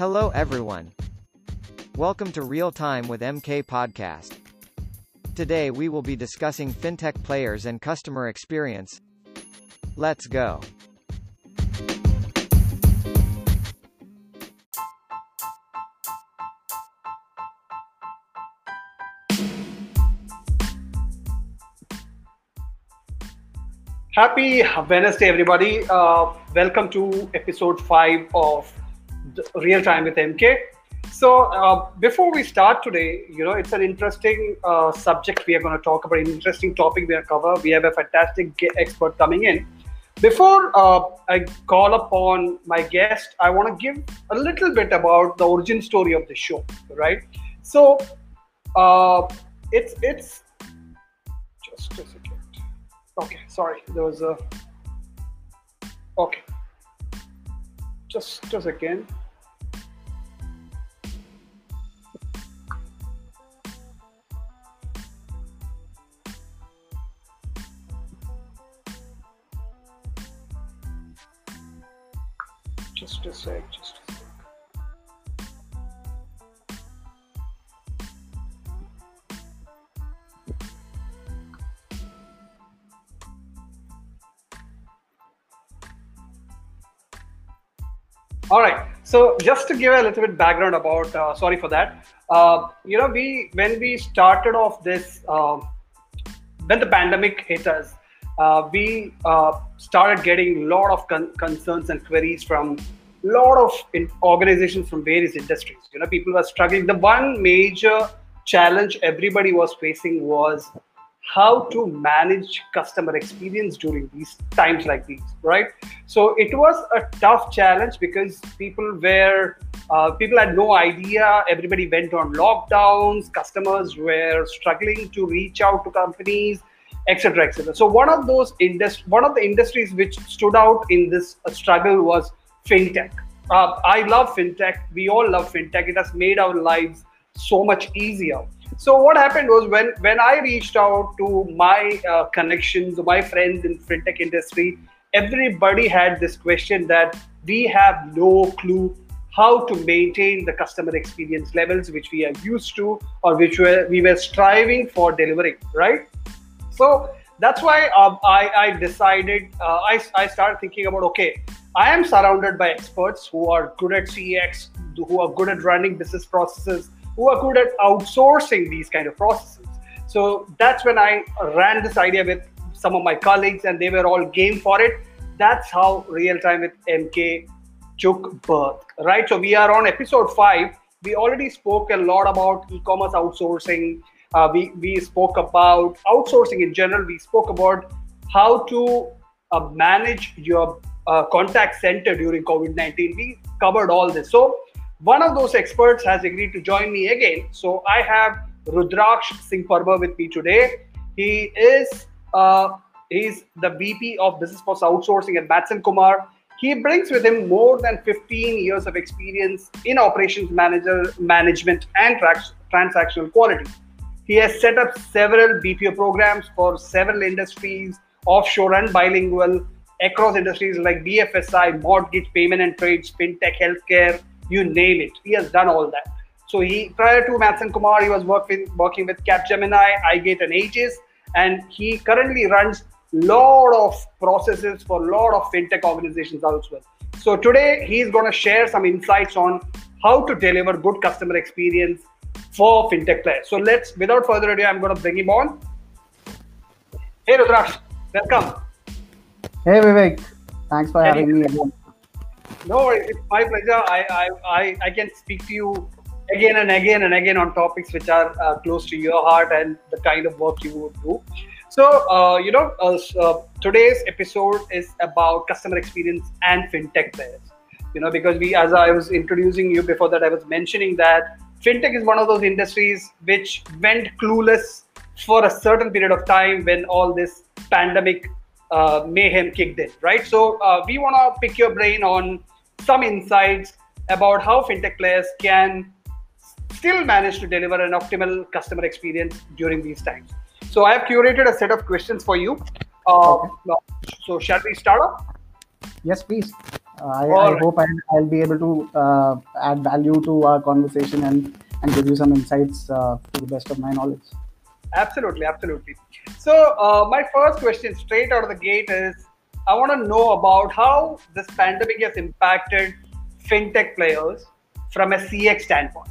Hello everyone. Welcome to Real Time with MK Podcast. Today we will be discussing fintech players and customer experience. Let's go. Happy Wednesday, everybody. Uh, welcome to episode five of Real Time with MK. So, uh, before we start today, you know, it's an interesting uh, subject we are going to talk about, an interesting topic we are cover. We have a fantastic expert coming in. Before uh, I call upon my guest, I want to give a little bit about the origin story of the show, right? So, uh, it's it's just a second. Okay, sorry, there was a. Okay, just a second. Just. All right. So just to give a little bit background about, uh, sorry for that. Uh, you know, we when we started off this, uh, when the pandemic hit us, uh, we uh, started getting a lot of con- concerns and queries from lot of organizations from various industries. You know, people were struggling. The one major challenge everybody was facing was how to manage customer experience during these times like these right so it was a tough challenge because people were uh, people had no idea everybody went on lockdowns customers were struggling to reach out to companies etc etc so one of those industry one of the industries which stood out in this struggle was fintech. Uh, i love fintech. We all love fintech. It has made our lives so much easier. So what happened was when when I reached out to my uh, connections, my friends in fintech industry, everybody had this question that we have no clue how to maintain the customer experience levels which we are used to or which were, we were striving for delivering, right? So that's why um, I, I, decided uh, I, I started thinking about okay i am surrounded by experts who are good at cx who are good at running business processes who are good at outsourcing these kind of processes. So that's when I ran this idea with some of my colleagues, and they were all game for it. That's how Real Time with MK took birth, right? So we are on episode five. We already spoke a lot about e-commerce outsourcing. Uh, we we spoke about outsourcing in general. We spoke about how to uh, manage your uh, contact center during COVID nineteen. We covered all this. So one of those experts has agreed to join me again. So I have Rudraksh Singh Parbar with me today. He is uh, he's the VP of Business Process Outsourcing at Matson Kumar. He brings with him more than 15 years of experience in operations manager management and tra- transactional quality. He has set up several BPO programs for several industries, offshore and bilingual, across industries like BFSI, mortgage, payment and trades, fintech, healthcare, you name it. He has done all that. So he prior to Matson Kumar, he was working working with Capgemini, iGate, and Aegis, and he currently runs lot of processes for a lot of fintech organizations also. So today he's going to share some insights on how to deliver good customer experience for fintech players. So let's, without further ado, I'm going to bring him on. Hey Rudraksh, welcome. Hey Vivek, thanks for having me again. No, it's my pleasure. I, I, I, I can speak to you again and again and again on topics which are uh, close to your heart and the kind of work you would do. So, uh, you know, uh, uh today's episode is about customer experience and fintech players. You know, because we, as I was introducing you before that, I was mentioning that fintech is one of those industries which went clueless for a certain period of time when all this pandemic uh, mayhem kicked in, right? So uh, we want to pick your brain on some insights about how fintech players can still manage to deliver an optimal customer experience during these times. So I have curated a set of questions for you. Uh, so shall we start off? Yes, please. I, I hope I, will be able to uh, add value to our conversation and, and give you some insights uh, to the best of my knowledge. Absolutely, absolutely. So, uh, my first question straight out of the gate is I want to know about how this pandemic has impacted fintech players from a CX standpoint.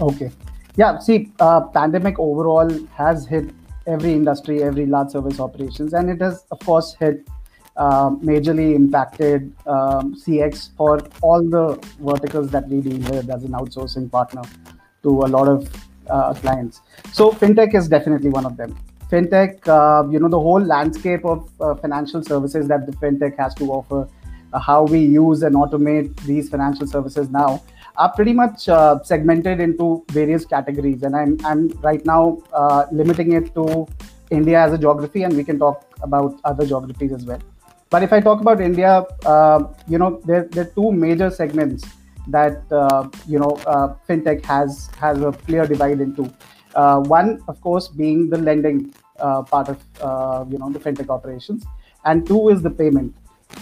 Okay. Yeah, see, uh, pandemic overall has hit every industry, every large service operations, and it has, of course, hit uh, majorly impacted um, CX for all the verticals that we deal with as an outsourcing partner to a lot of clients. So fintech is definitely one of them. Fintech, uh, you know, the whole landscape of uh, financial services that the fintech has to offer, uh, how we use and automate these financial services now are pretty much uh, segmented into various categories. And I'm, I'm right now uh, limiting it to India as a geography, and we can talk about other geographies as well. But if I talk about India, uh, you know, there, there are two major segments that uh, you know uh, fintech has has a clear divide into. Uh, one, of course, being the lending part of you know the fintech operations, and two is the payment.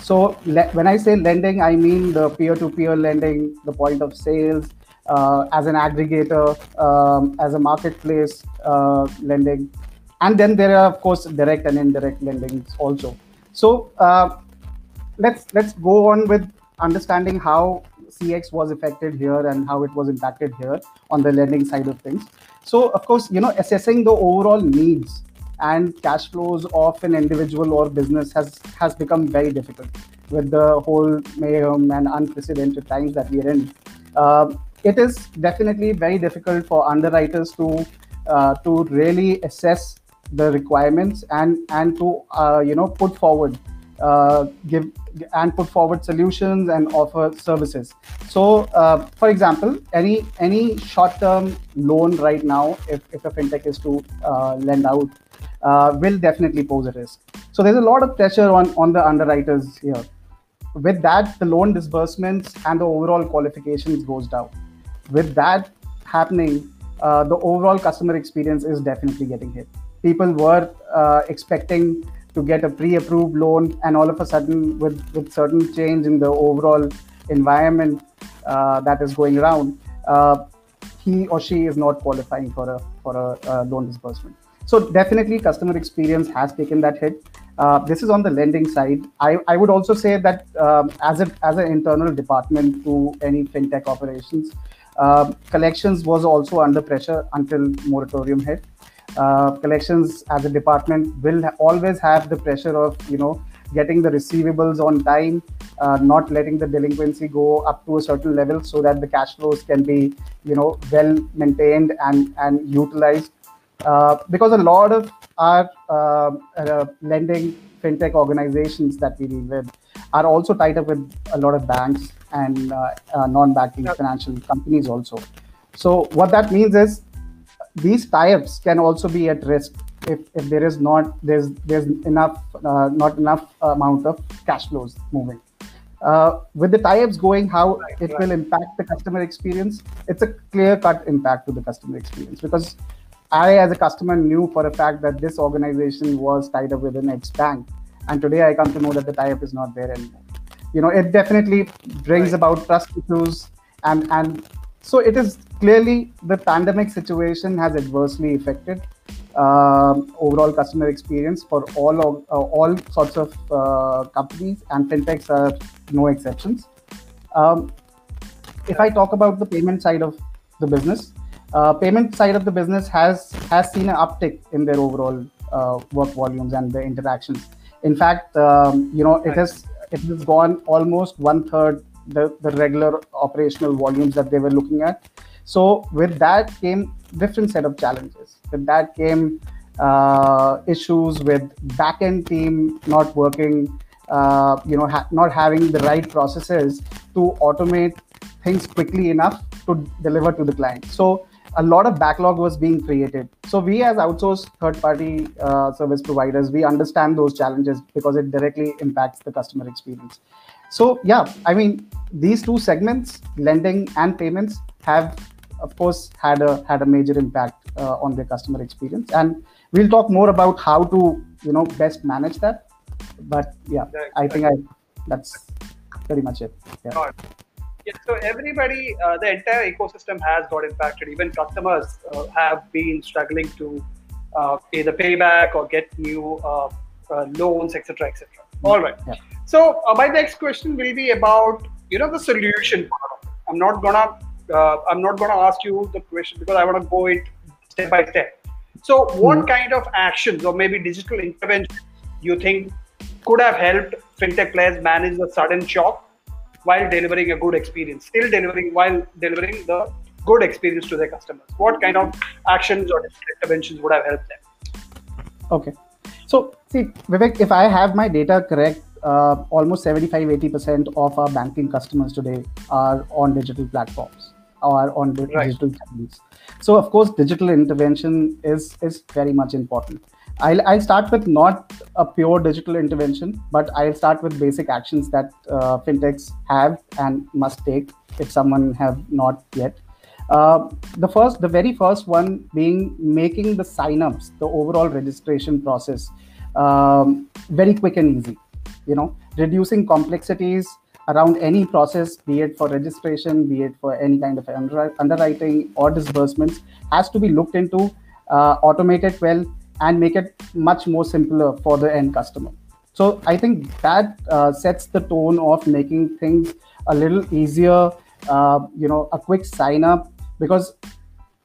So le- when I say lending, I mean the peer-to-peer lending, the point of sales, uh, as an aggregator, um, as a marketplace uh, lending, and then there are of course direct and indirect lendings also. So uh, let's let's go on with understanding how CX was affected here and how it was impacted here on the lending side of things. So of course, you know, assessing the overall needs and cash flows of an individual or business has has become very difficult with the whole mayhem and unprecedented times that we are in. Uh, it is definitely very difficult for underwriters to uh, to really assess the requirements and and to uh, you know put forward uh, give and put forward solutions and offer services. So, uh, for example, any any short-term loan right now, if, if a fintech is to uh, lend out uh, will definitely pose a risk. So there's a lot of pressure on, on the underwriters here. With that, the loan disbursements and the overall qualifications goes down. With that happening, uh, the overall customer experience is definitely getting hit. People were uh, expecting to get a pre-approved loan, and all of a sudden, with with certain change in the overall environment uh, that is going around, uh, he or she is not qualifying for a for a, a loan disbursement. So definitely customer experience has taken that hit. Uh, this is on the lending side. I, I would also say that um, as a as an internal department to any fintech operations, uh, collections was also under pressure until moratorium hit. Uh, collections as a department will ha- always have the pressure of you know getting the receivables on time, uh, not letting the delinquency go up to a certain level so that the cash flows can be you know well maintained and and utilized uh, because a lot of our uh, uh, lending fintech organizations that we deal with are also tied up with a lot of banks and uh, uh, non-banking financial companies also. So what that means is these tie-ups can also be at risk if, if there is not there's there's enough not enough amount of cash flows moving. Uh, with the tie-ups going how right, it right. will impact the customer experience it's a clear cut impact to the customer experience because I, as a customer, knew for a fact that this organization was tied up with an ex bank, and today I come to know that the tie-up is not there anymore. You know, it definitely brings right. about trust issues, and and so it is clearly the pandemic situation has adversely affected uh, overall customer experience for all of, uh, all sorts of uh, companies, and fintechs are no exceptions. Um, if I talk about the payment side of the business, uh, payment side of the business has has seen an uptick in their overall uh, work volumes and the interactions. In fact, um, you know, it has it has gone almost one third the, the regular operational volumes that they were looking at. So with that came different set of challenges. With that came uh, issues with backend team not working, uh, you know, ha- not having the right processes to automate things quickly enough to deliver to the client. So a lot of backlog was being created. So we as outsourced third-party uh, service providers, we understand those challenges because it directly impacts the customer experience. So yeah, I mean these two segments, lending and payments, have of course had a had a major impact uh, on their customer experience, and we'll talk more about how to you know best manage that. But yeah, I think I that's pretty much it. Yeah. Yeah, so everybody, uh, the entire ecosystem has got impacted. Even customers uh, have been struggling to uh, either pay back or get new uh, uh, loans, etc., etc. All right. Yeah. So uh, my next question will be about you know the solution part. I'm not gonna I'm not gonna ask you the question because I want to go it step by step. So what mm-hmm. kind of actions or maybe digital interventions you think could have helped fintech players manage the sudden shock while delivering a good experience, still delivering while delivering the good experience to their customers? What kind of actions or interventions would have helped them? Okay. So, see, Vivek, if I have my data correct, uh, almost 75 80% of our banking customers today are on digital platforms or on right. digital channels. So, of course, digital intervention is, is very much important. I'll, I'll start with not a pure digital intervention, but I'll start with basic actions that uh, fintechs have and must take if someone have not yet. Uh, the first, the very first one being making the signups, the overall registration process, um, very quick and easy. You know, reducing complexities around any process, be it for registration, be it for any kind of underwriting or disbursements, has to be looked into, uh, automated well, and make it much more simpler for the end customer. So I think that uh, sets the tone of making things a little easier. Uh, you know, a quick sign up because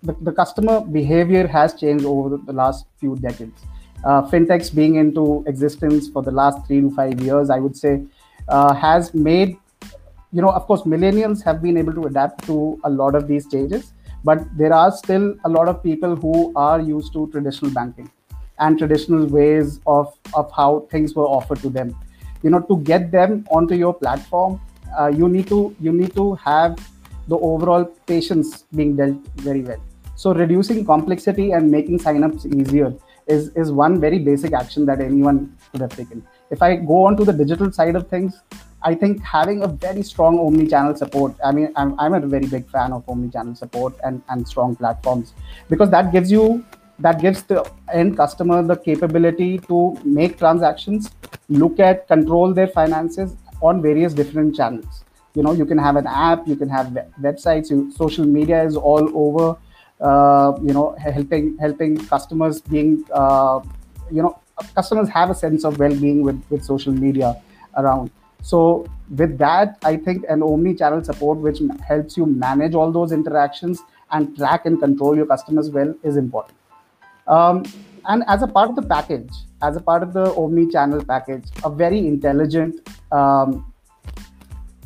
the, the customer behavior has changed over the last few decades. Uh, fintechs being into existence for the last three to five years, I would say, uh, has made, you know, of course, millennials have been able to adapt to a lot of these changes, but there are still a lot of people who are used to traditional banking and traditional ways of, of how things were offered to them. You know, to get them onto your platform, uh, you need to you need to have the overall patience being dealt very well. So reducing complexity and making signups easier is, is one very basic action that anyone could have taken. If I go on to the digital side of things, I think having a very strong omni-channel support. I mean, I'm, I'm a very big fan of omni-channel support and, and strong platforms because that gives you that gives the end customer the capability to make transactions, look at, control their finances on various different channels. You know, you can have an app, you can have websites, you, social media is all over. Uh, you know, helping helping customers being, uh, you know, customers have a sense of well-being with with social media around. So with that, I think an omni-channel support which helps you manage all those interactions and track and control your customers well is important. Um, and as a part of the package, as a part of the omni-channel package, a very intelligent, um,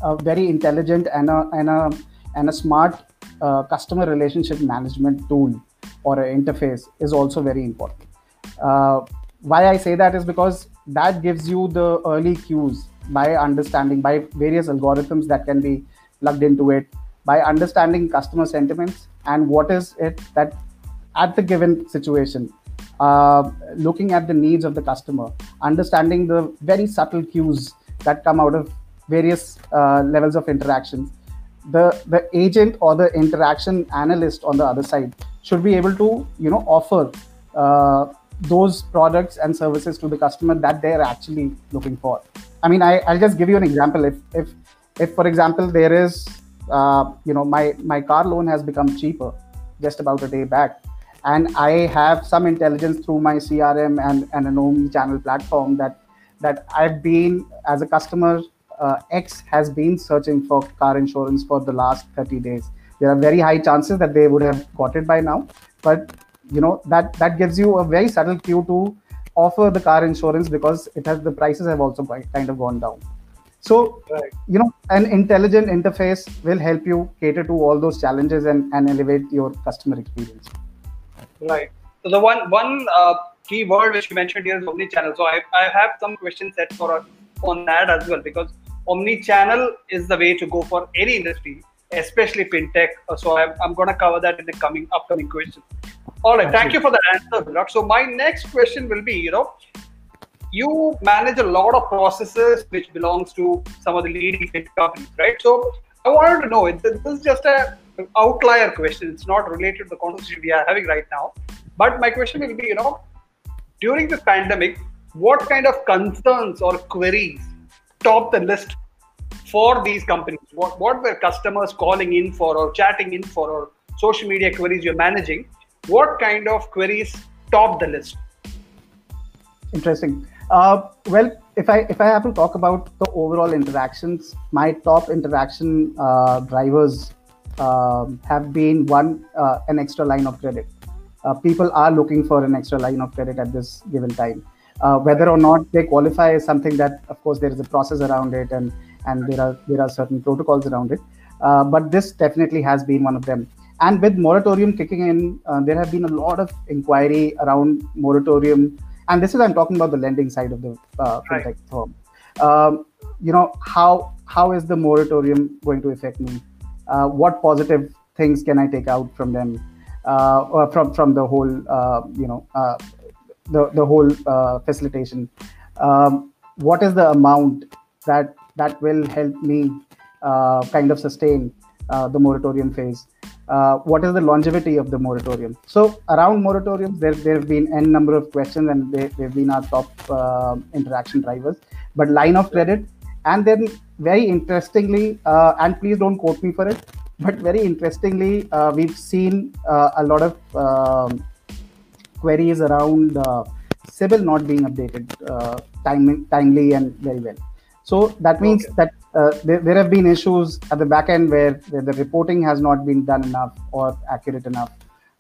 a very intelligent and a and a and a smart uh, customer relationship management tool or an interface is also very important. Uh, why I say that is because that gives you the early cues by understanding by various algorithms that can be plugged into it by understanding customer sentiments and what is it that at the given situation, uh, looking at the needs of the customer, understanding the very subtle cues that come out of various uh, levels of interactions. The, the agent or the interaction analyst on the other side should be able to you know offer uh, those products and services to the customer that they're actually looking for. I mean, I, I'll just give you an example. If if if for example there is uh, you know my my car loan has become cheaper just about a day back and i have some intelligence through my crm and, and an omni channel platform that that i've been as a customer uh, x has been searching for car insurance for the last 30 days there are very high chances that they would have got it by now but you know that that gives you a very subtle cue to offer the car insurance because it has the prices have also quite, kind of gone down so right. you know an intelligent interface will help you cater to all those challenges and, and elevate your customer experience Right. So the one one uh, key word which you mentioned here is omni-channel. So I, I have some questions set for uh, on that as well because omni-channel is the way to go for any industry, especially fintech. Uh, so I'm, I'm going to cover that in the coming upcoming questions. All right. Thank you for the answer. So my next question will be, you know, you manage a lot of processes which belongs to some of the leading companies, right? So I wanted to know, this is just a outlier question. It's not related to the conversation we are having right now. But my question will be, you know, during this pandemic, what kind of concerns or queries top the list for these companies? What what were customers calling in for or chatting in for or social media queries you're managing? What kind of queries top the list? Interesting. Uh, well, if I if I have to talk about the overall interactions, my top interaction uh, drivers um, have been one uh, an extra line of credit. Uh, people are looking for an extra line of credit at this given time. Uh, whether or not they qualify is something that, of course, there is a process around it, and and there are there are certain protocols around it. Uh, but this definitely has been one of them. And with moratorium kicking in, there have been a lot of inquiry around moratorium and this is i'm talking about the lending side of the uh, fintech right. firm um, you know how how is the moratorium going to affect me uh, what positive things can i take out from them uh, from from the whole uh, you know uh, the the whole uh, facilitation um, what is the amount that that will help me kind of sustain the moratorium phase uh, what is the longevity of the moratorium? So around moratoriums, there, there have been n number of questions and they, they've been our top uh, interaction drivers. But line of credit, and then very interestingly, uh, and please don't quote me for it, but very interestingly, uh, we've seen uh, a lot of um, queries around uh, CIBIL not being updated time, timely and very well. So that means okay. that uh, there, there, have been issues at the back end where, where, the reporting has not been done enough or accurate enough,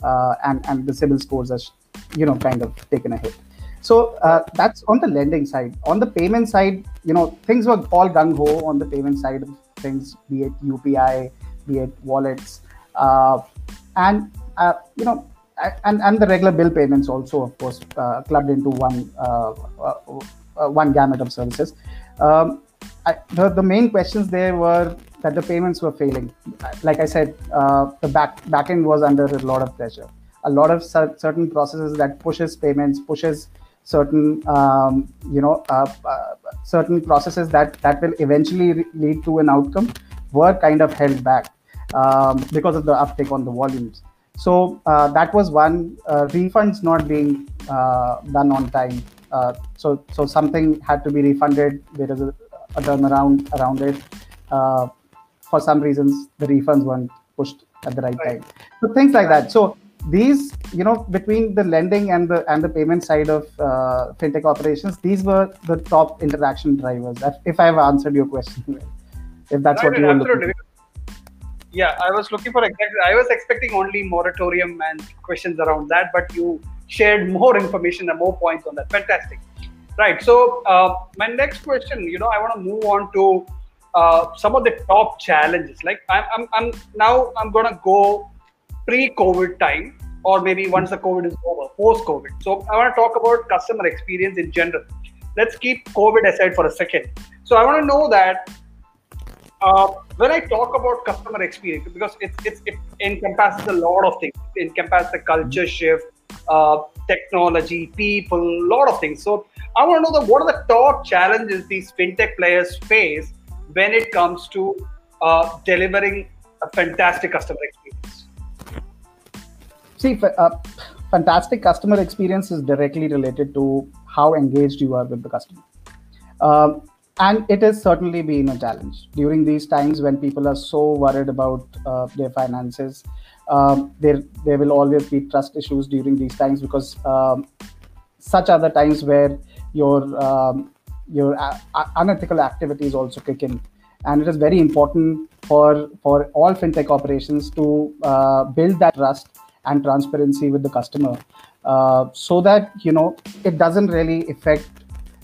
uh, and and the CIBIL scores are, you know, kind of taken a hit. So uh, that's on the lending side. On the payment side, you know, things were all gung ho on the payment side of things, be it UPI, be it wallets, uh, and uh, you know, and and the regular bill payments also, of course, uh, clubbed into one one gamut of services. Um, I, the, the main questions there were that the payments were failing. Like I said, uh, the back backend was under a lot of pressure. A lot of cer- certain processes that pushes payments, pushes certain um, you know uh, uh, certain processes that that will eventually re- lead to an outcome were kind of held back um, because of the uptick on the volumes. So uh, that was one uh, refunds not being uh, done on time. so so something had to be refunded. There is a a turnaround around it. Uh, for some reasons, the refunds weren't pushed at the right, right. time. So things like that. So these, you know, between the lending and the and the payment side of uh, fintech operations, these were the top interaction drivers. If I've answered your question, if that's right, what you were looking. Yeah, I was looking for exactly. I was expecting only moratorium and questions around that, but you shared more information and more points on that. Fantastic. Right. So uh, my next question, you know, I want to move on to uh, some of the top challenges. Like I'm, I'm, I'm now I'm gonna go pre-COVID time, or maybe once the COVID is over, post-COVID. So I want to talk about customer experience in general. Let's keep COVID aside for a second. So I want to know that uh, when I talk about customer experience, because it, it, it encompasses a lot of things. It encompasses the culture shift, uh, technology, people, a lot of things. So I want to know the, what are the top challenges these fintech players face when it comes to uh, delivering a fantastic customer experience. See, uh, fantastic customer experience is directly related to how engaged you are with the customer. Um, and it has certainly been a challenge during these times when people are so worried about uh, their finances. Um, there, there will always be trust issues during these times because um, such are the times where your um, your uh, unethical activities also kick in and it is very important for for all fintech operations to uh, build that trust and transparency with the customer uh, so that you know it doesn't really affect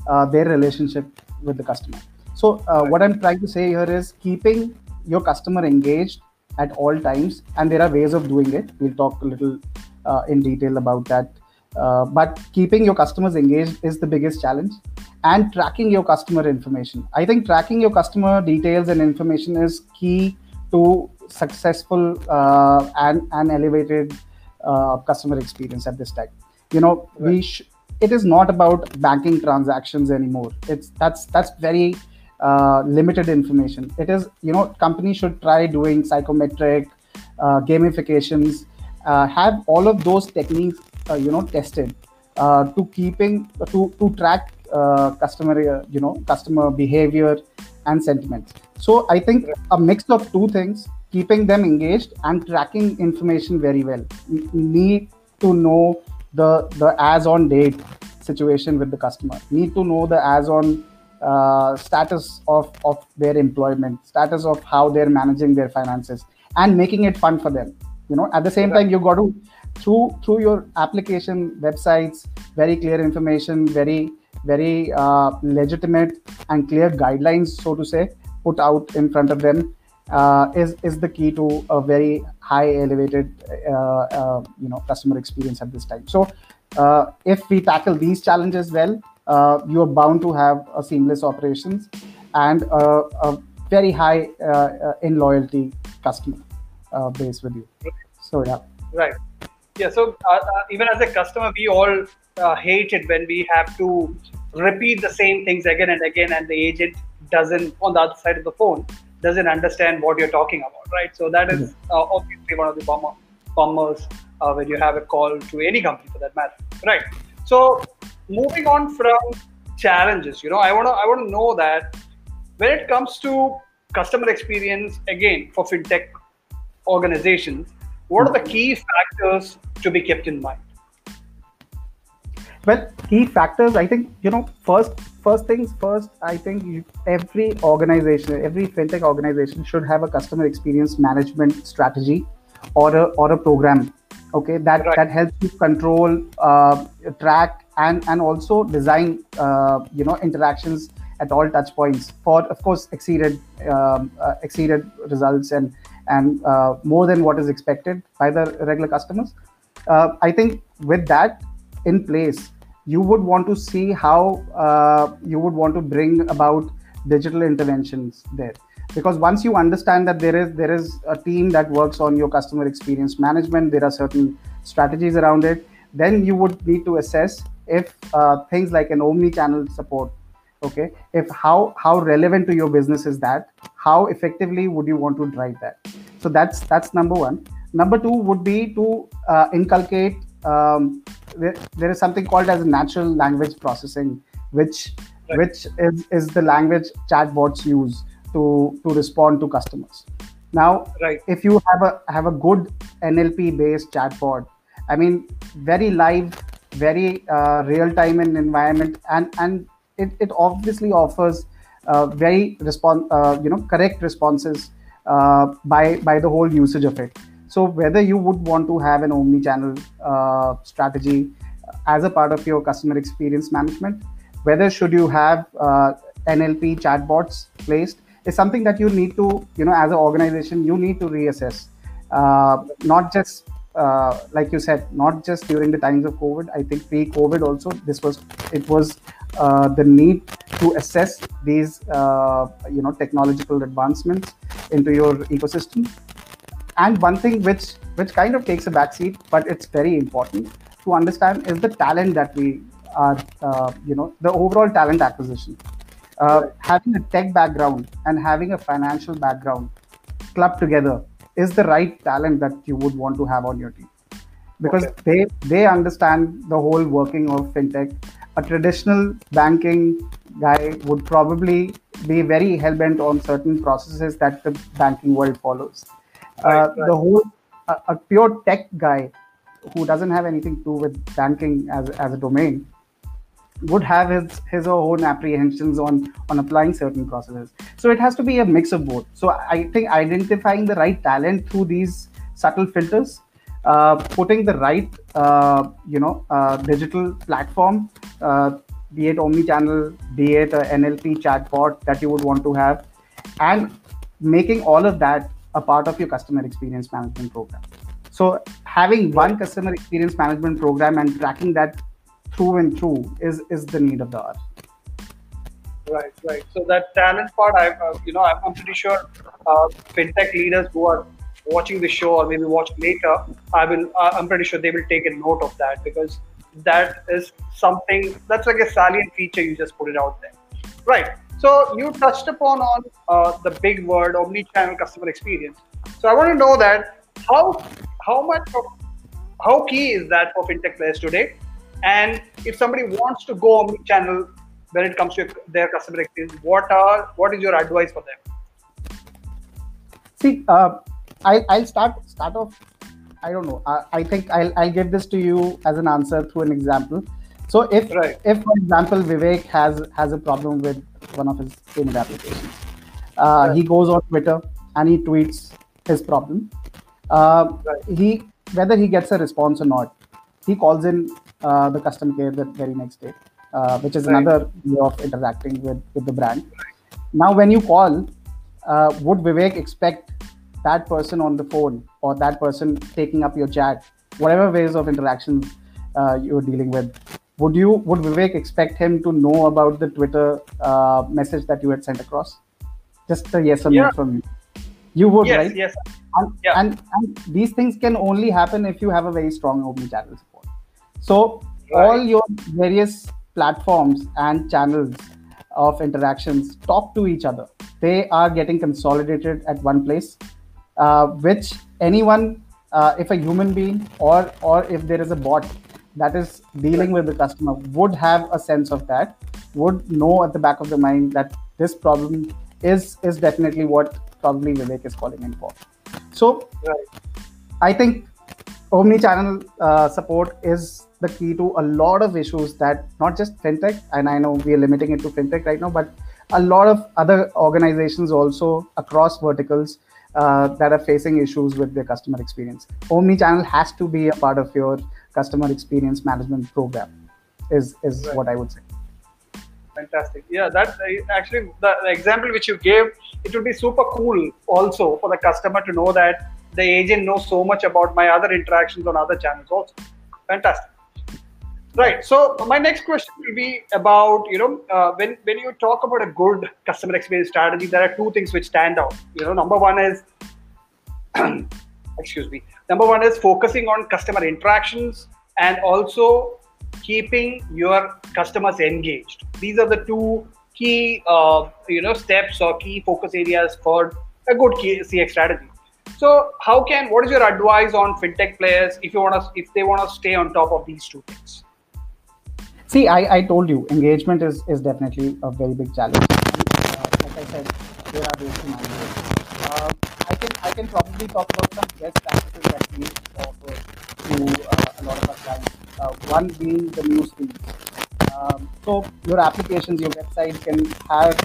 uh, their relationship with the customer. So uh, what i'm trying to say here is keeping your customer engaged at all times and there are ways of doing it. We'll talk a little uh, in detail about that. Uh, but keeping your customers engaged is the biggest challenge and tracking your customer information. I think tracking your customer details and information is key to successful uh, and, and elevated uh, customer experience at this time. You know right. we sh- it is not about banking transactions anymore it's that's that's very uh, limited information it is you know companies should try doing psychometric uh, gamifications uh, have all of those techniques uh, you know tested uh, to keeping to to track uh, customer you know customer behavior and sentiments. So I think a mix of two things, keeping them engaged and tracking information very well. You need to know the the as on date situation with the customer. Need to know the as on uh, status of of their employment, status of how they're managing their finances, and making it fun for them. You know, at the same time, you got to through through your application websites, very clear information, very very uh, legitimate and clear guidelines, so to say, put out in front of them uh, is is the key to a very high elevated uh, uh you know customer experience at this time. So uh, if we tackle these challenges well, you are bound to have a seamless operations and a, a very high in loyalty customer base with you. So yeah. Right. Yeah. So even as a customer, we all hate it when we have to repeat the same things again and again, and the agent doesn't on the other side of the phone doesn't understand what you're talking about, right? So that is mm-hmm. uh, obviously one of the bummer, bummers uh, when you have a call to any company for that matter, right? So moving on from challenges, you know, I want to I want to know that when it comes to customer experience, again for fintech organizations, what are the mm-hmm. key factors to be kept in mind? Well key factors i think you know first first things first i think every organization every fintech organization should have a customer experience management strategy or a or a program okay that right. that helps you control uh, track and and also design uh, you know interactions at all touch points for of course exceeded um, uh, exceeded results and and uh, more than what is expected by the regular customers uh, i think with that in place, you would want to see how uh, you would want to bring about digital interventions there. Because once you understand that there is there is a team that works on your customer experience management there are certain strategies around it then you would need to assess if uh, things like an omni channel support okay? If how how relevant to your business is that? How effectively would you want to drive that? So that's that's number one. Number two would be to uh, inculcate um, there, there is something called as natural language processing, which right. which is, is the language chatbots use to to respond to customers. Now, right. if you have a have a good NLP based chatbot, I mean, very live, very uh, real time in environment, and and it, it obviously offers uh, very respond uh, you know correct responses uh, by by the whole usage of it. So whether you would want to have an omni-channel uh, strategy as a part of your customer experience management, whether should you have uh, NLP chatbots placed is something that you need to, you know, as an organization, you need to reassess. Uh, not just uh, like you said, not just during the times of COVID. I think pre-COVID also, this was it was uh, the need to assess these uh, you know technological advancements into your ecosystem and one thing which which kind of takes a backseat, but it's very important to understand is the talent that we are, uh, you know, the overall talent acquisition. Uh, having a tech background and having a financial background clubbed together is the right talent that you would want to have on your team because okay. they they understand the whole working of fintech a traditional banking guy would probably be very hell bent on certain processes that the banking world follows right, uh, right. the whole a, a, pure tech guy who doesn't have anything to do with banking as, as a domain would have his his own apprehensions on on applying certain processes so it has to be a mix of both so i think identifying the right talent through these subtle filters uh, putting the right uh, you know uh, digital platform uh, be it omni-channel be it an nlp chatbot that you would want to have and making all of that a part of your customer experience management program. So having one customer experience management program and tracking that through and through is is the need of the hour. Right, right. So that talent part, I, uh, you know, I'm, pretty sure uh, fintech leaders who are watching the show or maybe watch later, I will, uh, I'm pretty sure they will take a note of that because that is something that's like a salient feature. You just put it out there, right? So you touched upon on uh, the big word omni-channel customer experience. So I want to know that how how much of how key is that for fintech players today? And if somebody wants to go omni-channel, when it comes to their customer experience what are what is your advice for them see uh, I, i'll start start off i don't know I, I think I'll, I'll give this to you as an answer through an example so if right. if for example vivek has has a problem with one of his payment applications uh, right. he goes on twitter and he tweets his problem uh, right. he whether he gets a response or not he calls in uh, the customer care the very next day uh, which is another way of interacting with, with the brand. Now, when you call, uh, would Vivek expect that person on the phone or that person taking up your chat, whatever ways of interaction uh, you're dealing with? Would you would Vivek expect him to know about the Twitter uh, message that you had sent across? Just a yes or yeah. no from you. You would, yes, right? Yes. And, yeah. and, and these things can only happen if you have a very strong omni-channel support. So right. all your various platforms and channels of interactions talk to each other. They are getting consolidated at one place, uh, which anyone, uh, if a human being or or if there is a bot that is dealing with the customer, would have a sense of that, would know at the back of the mind that this problem is is definitely what probably Vivek is calling in for. So, right. I think omni-channel uh, support is the key to a lot of issues that not just fintech, and I know we are limiting it to fintech right now, but a lot of other organizations also across verticals uh, that are facing issues with their customer experience. Omni-channel has to be a part of your customer experience management program. Is is right. what I would say. Fantastic. Yeah, that actually the, the example which you gave, it would be super cool also for the customer to know that the agent knows so much about my other interactions on other channels also. Fantastic. Right. So my next question will be about you know uh, when when you talk about a good customer experience strategy, there are two things which stand out. You know, number one is excuse me. Number one is focusing on customer interactions and also keeping your customers engaged. These are the two key uh, you know steps or key focus areas for a good CX strategy. So, how can what is your advice on fintech players if you want to if they want to stay on top of these two things? See, I, I told you, engagement is, is definitely a very big challenge. uh, like I said, there are I can probably talk about some best practices that we offer to uh, a lot of our clients. Uh, one being the news feed. Um, so your applications, your website can have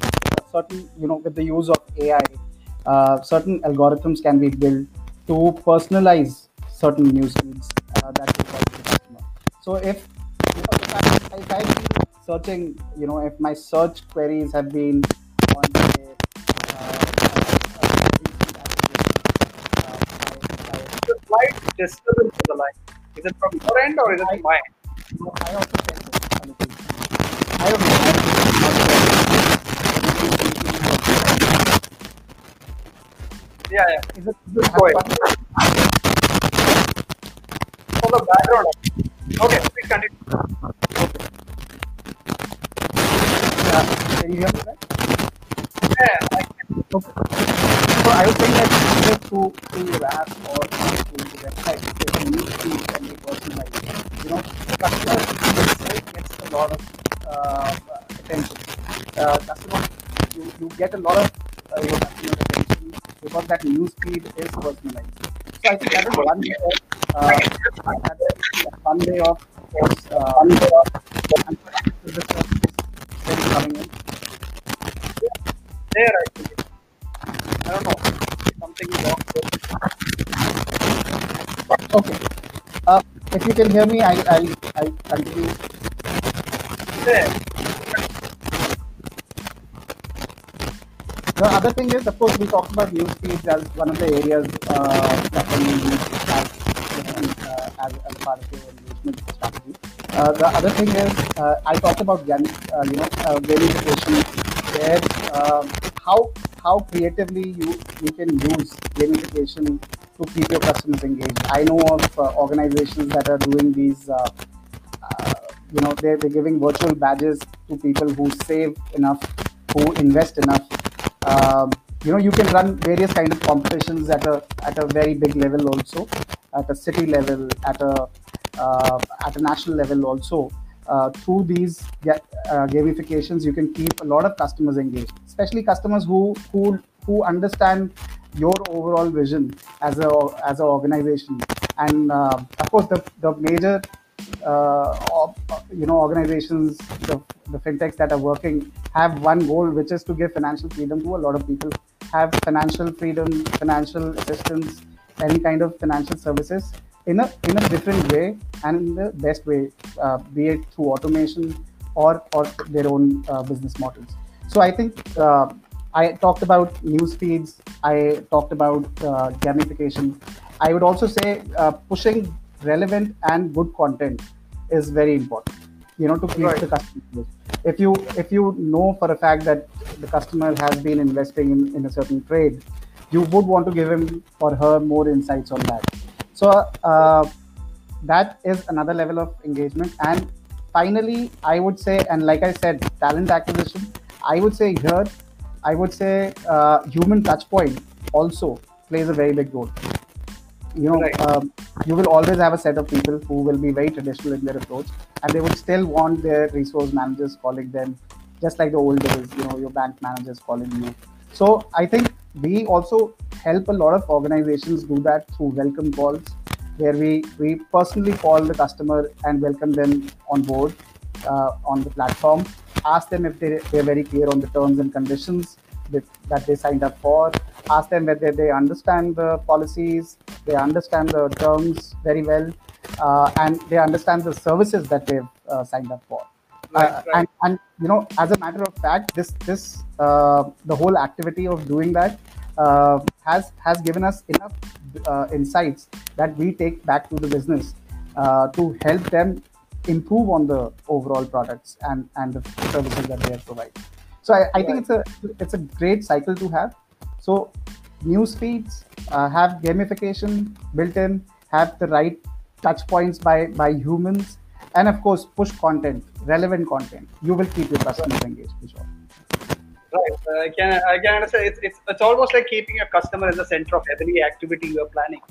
certain, you know, with the use of AI, uh, certain algorithms can be built to personalize certain news feeds uh, that help the customer. So if if I been searching, you know, if my search queries have been on say, uh, the slight disturbance to the line. Is it from your end or is it from my end? No, I also. I don't know. Yeah, yeah. Is it good? Go ahead. For the background. Okay, please continue. Can you hear me right? Yeah, I can. Okay. So I was saying that through your app or website, there's a news feed can personalized. You know, the customer website gets a lot of uh, attention. Uh, customer, you, you get a lot of uh, your customer attention because that news feed is personalized. So I think that is one way can hear me, I I I continue. The other thing is, of course, we talked about news feeds as one of the areas uh, that can be used as, uh, as, as part of your engagement strategy. Uh, the other thing is, uh, I talked about uh, you know, uh, gamification, where um, how how creatively you you can use gamification to keep your customers engaged. I know of uh, organizations that are doing these. Uh, uh, you know, they're, they're giving virtual badges to people who save enough, who invest enough. Um, you know, you can run various kind of competitions at a at a very big level also, at a city level, at a uh, at a national level also, uh, through these uh, gamifications, you can keep a lot of customers engaged, especially customers who who who understand your overall vision as a as an organization. And uh, of course, the the major uh, you know organizations, the, the fintechs that are working have one goal, which is to give financial freedom to a lot of people. Have financial freedom, financial assistance, any kind of financial services in a in a different way and in the best way, uh, be it through automation or or their own uh, business models. So I think uh, I talked about news feeds. I talked about uh, gamification. I would also say uh, pushing relevant and good content is very important. You know, to keep Right. the customer. If you if you know for a fact that the customer has been investing in, in a certain trade, you would want to give him or her more insights on that. So uh, that is another level of engagement. And finally, I would say, and like I said, talent acquisition. I would say here, I would say uh, human touch point also plays a very big role. You know, Right. um, you will always have a set of people who will be very traditional in their approach, and they would still want their resource managers calling them, just like the old days. You know, your bank managers calling you. So I think we also help a lot of organizations do that through welcome calls, where we we personally call the customer and welcome them on board uh, on the platform. Ask them if they, they're very clear on the terms and conditions that, that they signed up for. Ask them whether they understand the policies, they understand the terms very well, uh, and they understand the services that they've uh, signed up for. Right, Uh, right. and, and you know, as a matter of fact, this this uh, the whole activity of doing that uh, has has given us enough uh, insights that we take back to the business uh, to help them improve on the overall products and and the services that they are providing. So I, I think it's a it's a great cycle to have. So news feeds uh, have gamification built in, have the right touch points by by humans, and of course push content, relevant content. You will keep your customers engaged for sure. Right. Uh, I can I can understand. It's, it's it's almost like keeping your customer in the center of every activity you are planning,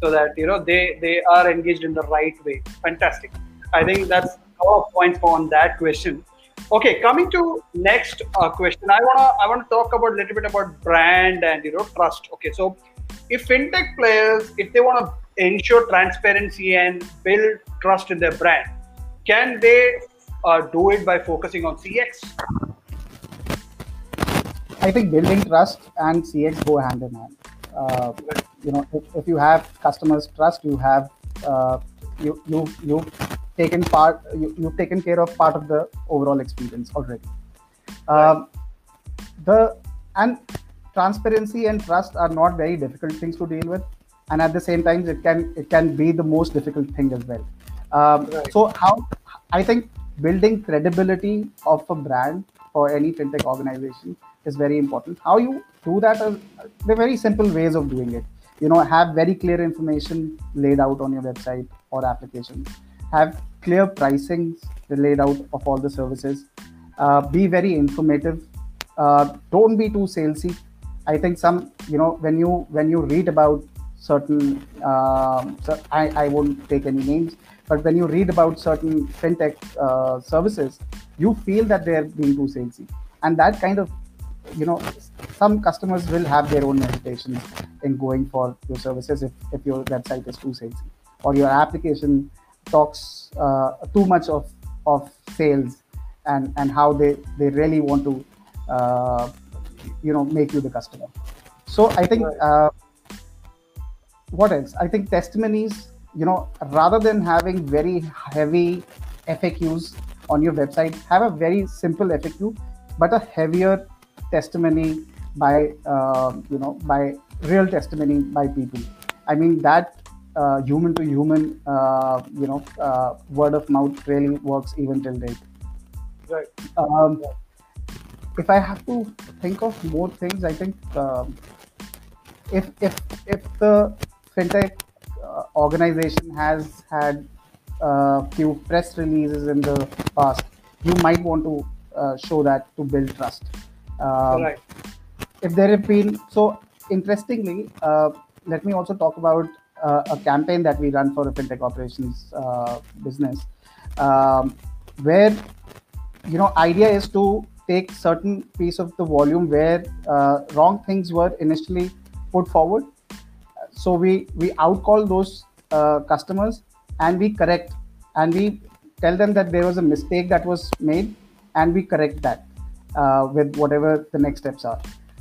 so that you know they they are engaged in the right way. Fantastic. I think that's our points on that question. Okay, coming to next uh, question. I wanna I wanna talk about a little bit about brand and you know trust. Okay, so if fintech players if they want to ensure transparency and build trust in their brand, can they uh, do it by focusing on CX? I think building trust and CX go hand in hand. Uh, you know, if, if you have customers' trust, you have uh, you you you've taken part you, you've taken care of part of the overall experience already. Um, the and transparency and trust are not very difficult things to deal with, and at the same time, it can it can be the most difficult thing as well. Um, Right. So how I think building credibility of a brand for any fintech organization is very important. How you do that? Are, are very simple ways of doing it. You know, have very clear information laid out on your website or application. Have clear pricing laid out of all the services. Uh, be very informative. Uh, don't be too salesy. I think some, you know, when you when you read about certain, so I, I won't take any names, but when you read about certain fintech uh, services, you feel that they're being too salesy, and that kind of, you know, some customers will have their own hesitations in going for your services if, if your website is too salesy or your application talks uh, too much of of sales and and how they they really want to uh, you know make you the customer. So i think uh, what else? I think testimonies you know rather than having very heavy faqs on your website have a very simple faq but a heavier testimony by uh, you know by real testimony by people. I mean that uh, human to human uh, you know uh, word of mouth really works even till date Right. um, if I have to think of more things, I think um, if if if the fintech uh, organization has had a few press releases in the past, you might want to uh, show that to build trust. Um, right. if there have been so interestingly uh, let me also talk about uh, a campaign that we run for a fintech operations uh, business um, where you know idea is to take certain piece of the volume where uh, wrong things were initially put forward so we we outcall those uh, customers and we correct and we tell them that there was a mistake that was made and we correct that uh, with whatever the next steps are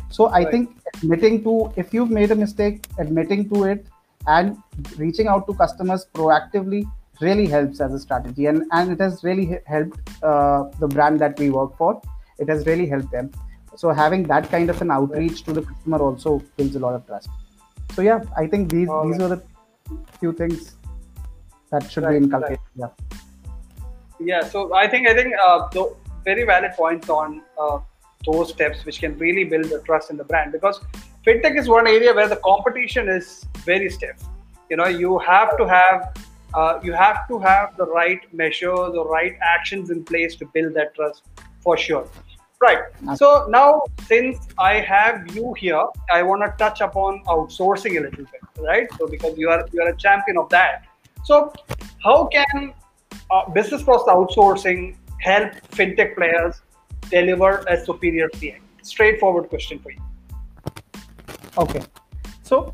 so i Right. think admitting to if you've made a mistake admitting to it and reaching out to customers proactively really helps as a strategy. And and it has really helped uh, the brand that we work for. It has really helped them. So having that kind of an outreach to the customer also builds a lot of trust. So yeah i think these All these right. are the few things that should Right, be inculcated yeah. Yeah, so I think I think uh, th- very valid points on uh, those steps which can really build the trust in the brand. Because fintech is one area where the competition is very stiff. You know, you have to have uh, you have to have the right measures the right actions in place to build that trust for sure. Right. So now, since I have you here, I want to touch upon outsourcing a little bit, right? So because you are you are a champion of that. So how can uh, business process outsourcing help fintech players deliver a superior CX? Straightforward question for you. Okay. So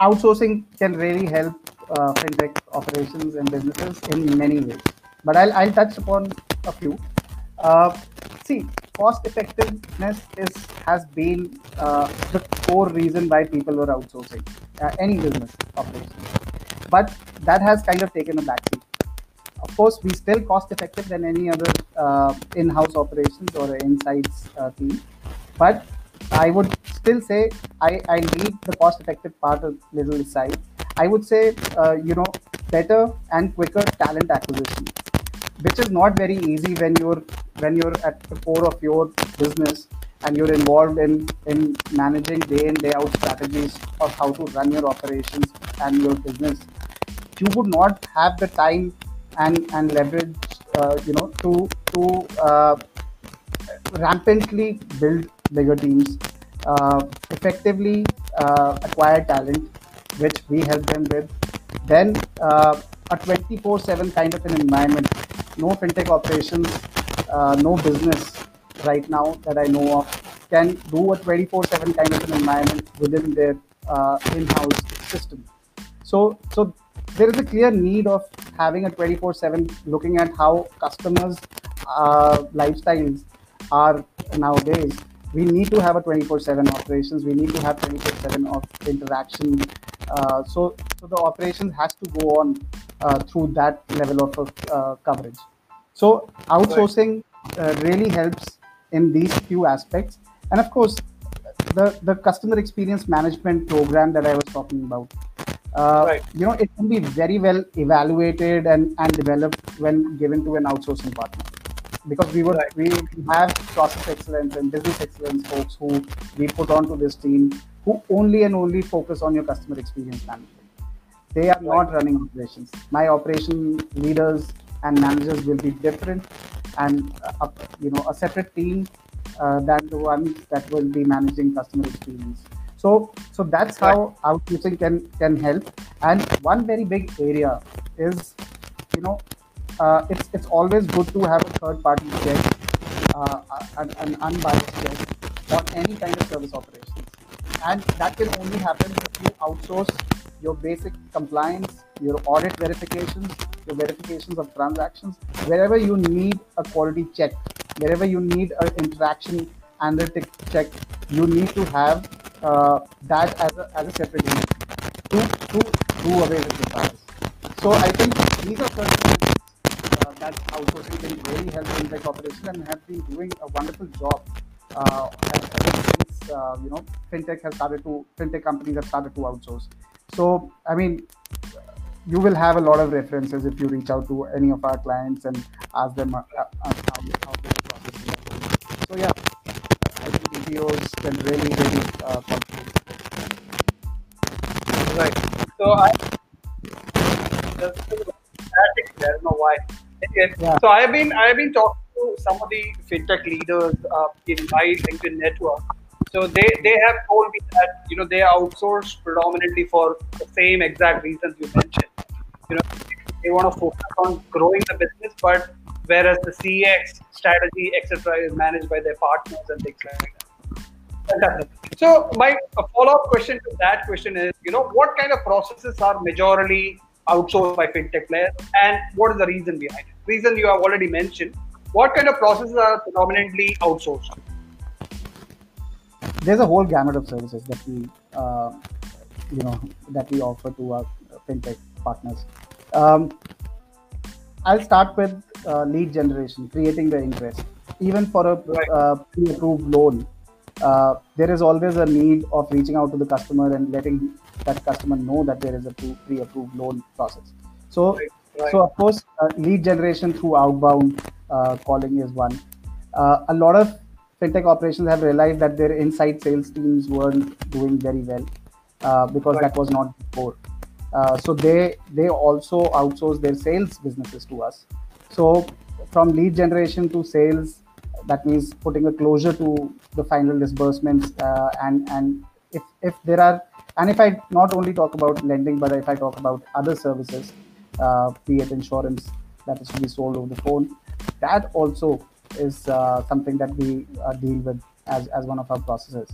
outsourcing can really help uh, fintech operations and businesses in many ways. But I'll, I'll touch upon a few. Uh, see, cost effectiveness is has been uh, the core reason why people were outsourcing uh, any business operation. But that has kind of taken a backseat. Of course, we still cost effective than any other uh, in-house operations or insights uh, team. But I would still say I, I leave the cost effective part a little aside. I would say, uh, you know, better and quicker talent acquisition, which is not very easy when you're when you're at the core of your business and you're involved in in managing day in day out strategies of how to run your operations and your business. You would not have the time and and leverage, uh, you know, to to uh, rampantly build bigger teams, uh, effectively uh, acquire talent, which we help them with. Then uh, a 24/7 kind of an environment. No fintech operations, no business right now that I know of can do a 24/7 kind of an environment within their uh, in-house system. So, so there is a clear need of having a 24/7 looking at how customers' uh, lifestyles are nowadays. We need to have a 24/7 operations. We need to have 24/7 of interaction. Uh, so, so the operations has to go on uh, through that level of uh, coverage. So, outsourcing uh, really helps in these few aspects, and of course, the the customer experience management program that I was talking about. Uh, Right. You know, it can be very well evaluated and, and developed when given to an outsourcing partner because we would Right. we have process excellence and business excellence folks who we put onto this team who only and only focus on your customer experience management. They are not running operations. My operation leaders and managers will be different, and uh, you know a separate team uh, than the one that will be managing customer experience. So so that's how outsourcing can can help. And one very big area is you know uh, it's it's always good to have a third party check, uh, an, an unbiased check on any kind of service operations, and that can only happen if you outsource your basic compliance, your audit verifications, your verifications of transactions, wherever you need a quality check, wherever you need an interaction analytic check, you need to have uh, that as a, as a separate unit to, to do away with the bias. So I think these are certain outsourcing can really help in tech operation and have been doing a wonderful job uh, since uh, you know fintech has started to fintech companies have started to outsource. So I mean, you will have a lot of references if you reach out to any of our clients and ask them uh, uh, how, how process. So yeah, I think BPOs can really really uh, contribute. Right. So I static there, no why. Anyway, Yeah. So I've been I've been talking to some of the fintech leaders uh, in my LinkedIn network. So they they have told me that you know they outsource predominantly for the same exact reasons you mentioned. You know, they want to focus on growing the business, but whereas the CX strategy, etc., is managed by their partners and things like that. So my follow-up question to that question is, you know, what kind of processes are majorly outsourced by fintech players, and what is the reason behind it? Reason you have already mentioned. What kind of processes are predominantly outsourced? There's a whole gamut of services that we, uh, you know, that we offer to our fintech partners. Um, I'll start with uh, lead generation, creating the interest. Even for a Right. uh, pre-approved loan, uh, there is always a need of reaching out to the customer and letting that customer know that there is a pre- pre-approved loan process. So, Right, right. so of course, uh, lead generation through outbound uh, calling is one. Uh, a lot of fintech operations have realized that their inside sales teams weren't doing very well uh, because Right. that was not before. Uh, so they they also outsource their sales businesses to us. So from lead generation to sales, that means putting a closure to the final disbursements uh, and and if if there are and if I not only talk about lending, but if I talk about other services, uh, be it insurance that is to be sold over the phone, that also is uh, something that we uh, deal with as, as one of our processes.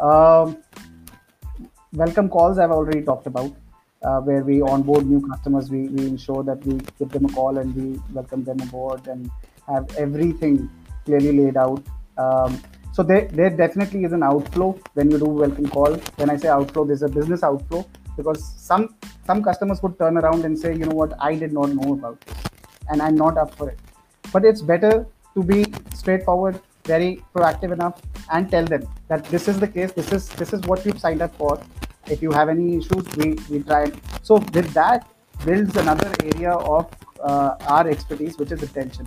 Um, welcome calls I've already talked about, uh, where we onboard new customers. We, we ensure that we give them a call and we welcome them aboard and have everything clearly laid out. Um, so there, there definitely is an outflow when you do welcome call. When I say outflow, there's a business outflow because some some customers would turn around and say, you know what, I did not know about this, and I'm not up for it. But it's better to be straightforward, very proactive enough, and tell them that this is the case. This is this is what you've signed up for. If you have any issues, we we try. So with that builds another area of uh, our expertise, which is attention.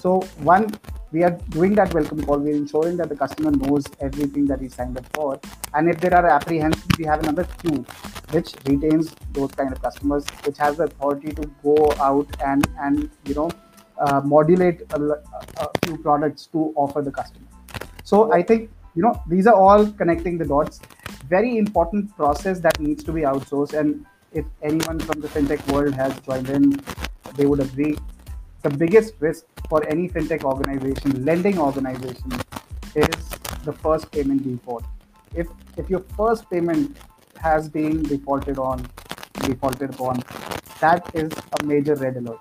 So one, we are doing that welcome call. We're ensuring that the customer knows everything that he signed up for. And if there are apprehensions, we have another queue, which retains those kind of customers, which has the authority to go out and and you know uh, modulate a, a few products to offer the customer. So I think you know these are all connecting the dots. Very important process that needs to be outsourced. And if anyone from the fintech world has joined in, they would agree the biggest risk for any fintech organization, lending organization, is the first payment default. If if your first payment has been defaulted on, defaulted upon, that is a major red alert.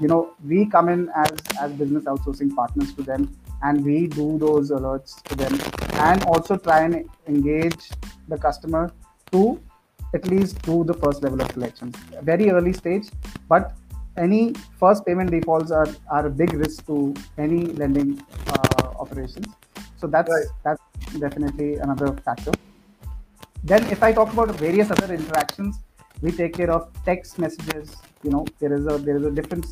You know, we come in as as business outsourcing partners to them, and we do those alerts to them, and also try and engage the customer to at least do the first level of collections. Very early stage, but any first payment defaults are, are a big risk to any lending uh, operations. So that's Right. that's definitely another factor. Then if I talk about various other interactions, we take care of text messages. You know, there is a there is a different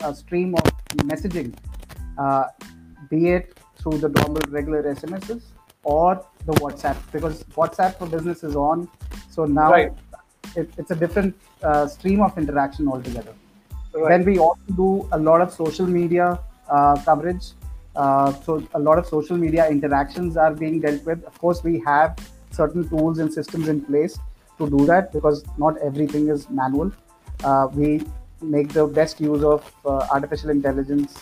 uh, stream of messaging, uh, be it through the normal regular SMSs or the WhatsApp because WhatsApp for business is on. So now Right. it, it's a different uh, stream of interaction altogether. Right. Then we also do a lot of social media uh, coverage. Uh, so a lot of social media interactions are being dealt with. Of course, we have certain tools and systems in place to do that because not everything is manual. Uh, we make the best use of uh, artificial intelligence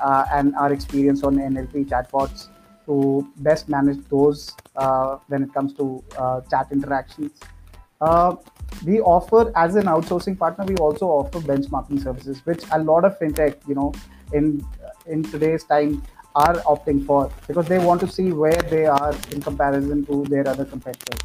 uh, and our experience on NLP chatbots to best manage those uh, when it comes to chat interactions. We offer as an outsourcing partner we also offer benchmarking services which a lot of fintech you know in in today's time are opting for because they want to see where they are in comparison to their other competitors.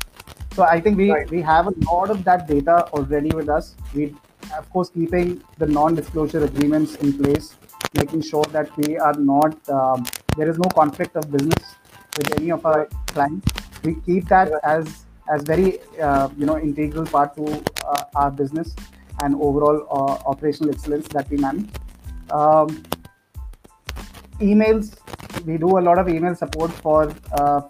So i think we Right. we have a lot of that data already with us. We of course keeping the non-disclosure agreements in place making sure that we are not um, there is no conflict of business with any of our clients. We keep that as as very uh, you know integral part to uh, our business and overall uh, operational excellence that we manage. Um, emails, we do a lot of email support for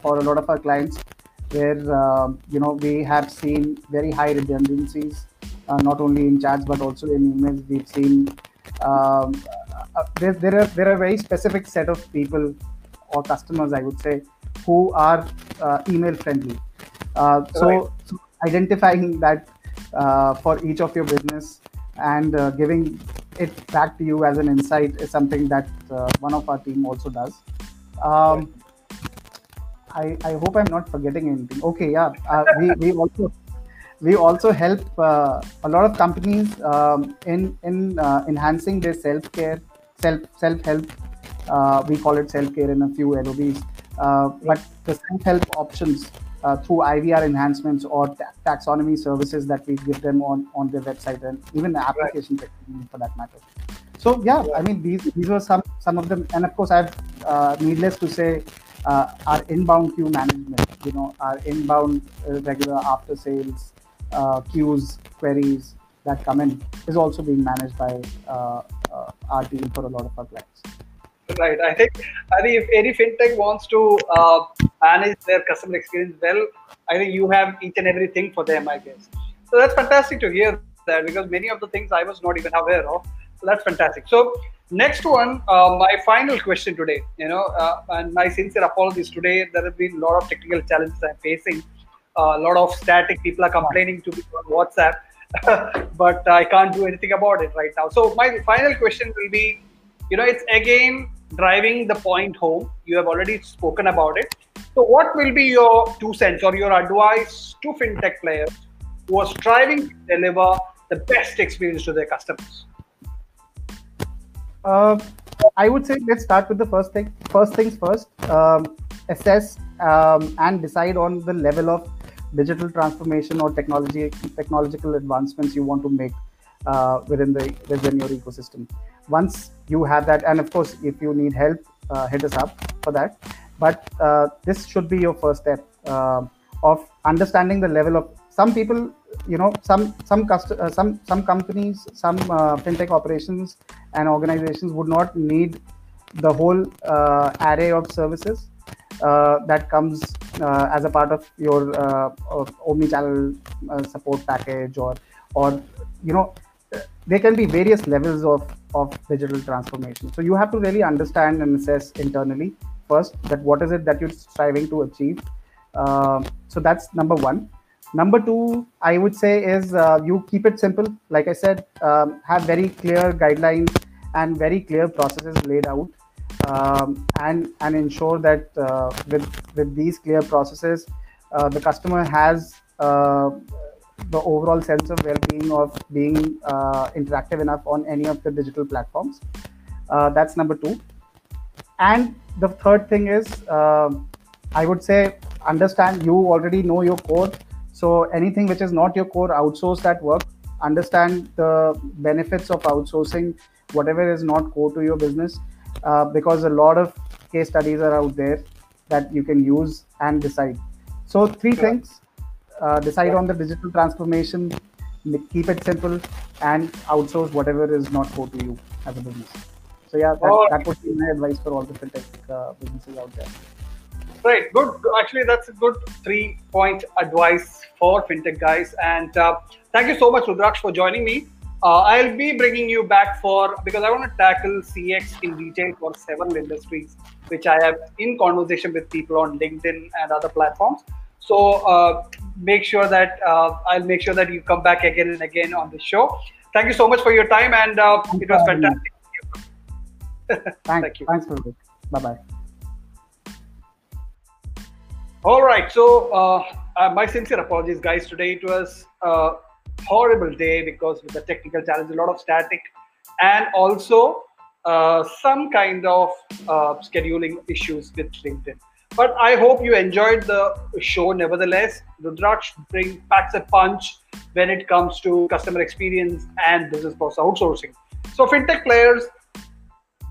for a lot of our clients, where um you know we have seen very high redundancies, not only in chats but also in emails. We've seen um, uh, there, there are there are very specific set of people or customers, I would say, who are uh, email friendly. Uh, so, Right. so identifying that uh, for each of your business, and uh, giving it back to you as an insight is something that uh, one of our team also does. Um, I, I hope I'm not forgetting anything. Okay, yeah, uh, we, we also we also help uh, a lot of companies um, in in uh, enhancing their self care, self self help. Uh, we call it self care in a few LOBs, uh, but the self help options uh, through IVR enhancements or ta- taxonomy services that we give them on on their website and even the application right. for that matter. So yeah, I mean these these were some some of them, and of course I've uh, needless to say. our inbound queue management, you know, our inbound regular after sales uh, queues, queries that come in is also being managed by uh, uh, our team for a lot of our clients. Right. I think I think if any fintech wants to uh, manage their customer experience well, I think you have each and everything for them. I guess. So that's fantastic to hear that because many of the things I was not even aware of. So that's fantastic. So next one, uh, my final question today. You know, uh, and my sincere apologies today. There have been a lot of technical challenges I'm facing a lot of static people are complaining to me on whatsapp but i can't do anything about it right now so my final question will be you know it's again driving the point home. You have already spoken about it. So what will be your two cents or your advice to fintech players who are striving to deliver the best experience to their customers? Uh, i would say let's start with the first thing. First things first um, assess um, and decide on the level of digital transformation or technology technological advancements you want to make uh, within the within your ecosystem once you have that and of course if you need help uh, hit us up for that. But uh, this should be your first step uh, of understanding the level of some people you know some some cust- uh, some some companies some uh, fintech operations and organizations would not need the whole array of services uh, that comes uh, as a part of your uh, omni-channel support package or or you know there can be various levels of of digital transformation. So you have to really understand and assess internally first that what is it that you're striving to achieve. Uh, so that's number one. Number two i would say is uh, you keep it simple. Like i said um, have very clear guidelines and very clear processes laid out um, and and ensure that uh, with with these clear processes, uh, the customer has uh, the overall sense of well-being of being uh, interactive enough on any of the digital platforms. Uh, that's number two. And the third thing is, um, I would say, understand you already know your core. So anything which is not your core, outsource that work. Understand the benefits of outsourcing whatever is not core to your business uh, because a lot of case studies are out there that you can use and decide. So three sure. things: uh, decide on the digital transformation, keep it simple, and outsource whatever is not core to you as a business. So yeah, that, oh. that would be my advice for all the fintech uh, businesses out there. Right, good. Actually, that's a good three-point advice for fintech guys. And uh, thank you so much, Rudraksh, for joining me. Uh, I'll be bringing you back for because I want to tackle CX in detail for several industries, which I have in conversation with people on LinkedIn and other platforms. So uh, make sure that uh, I'll make sure that you come back again and again on the show. Thank you so much for your time, and uh, it was fantastic. Thanks. Thank you. Thanks, for it. Bye bye. All right. So uh, uh, my sincere apologies, guys. Today it was a horrible day because with the technical challenge, a lot of static, and also uh, some kind of uh, scheduling issues with LinkedIn. But I hope you enjoyed the show nevertheless. Rudraksh bring packs a punch when it comes to customer experience and business process outsourcing. So fintech players,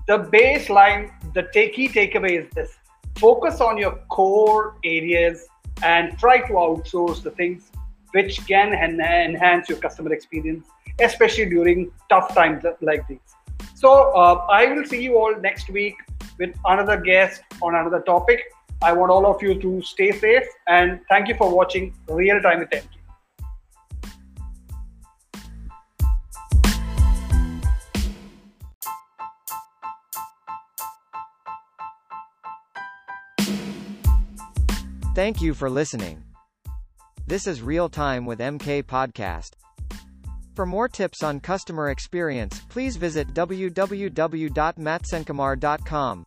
the baseline, the key takeaway is this: focus on your core areas and try to outsource the things which can enhance your customer experience, especially during tough times like these. So uh, I will see you all next week with another guest on another topic. I want all of you to stay safe and thank you for watching Real Time with MK. Thank you for listening. This is Real Time with MK Podcast. For more tips on customer experience, please visit www.matsenkumar.com.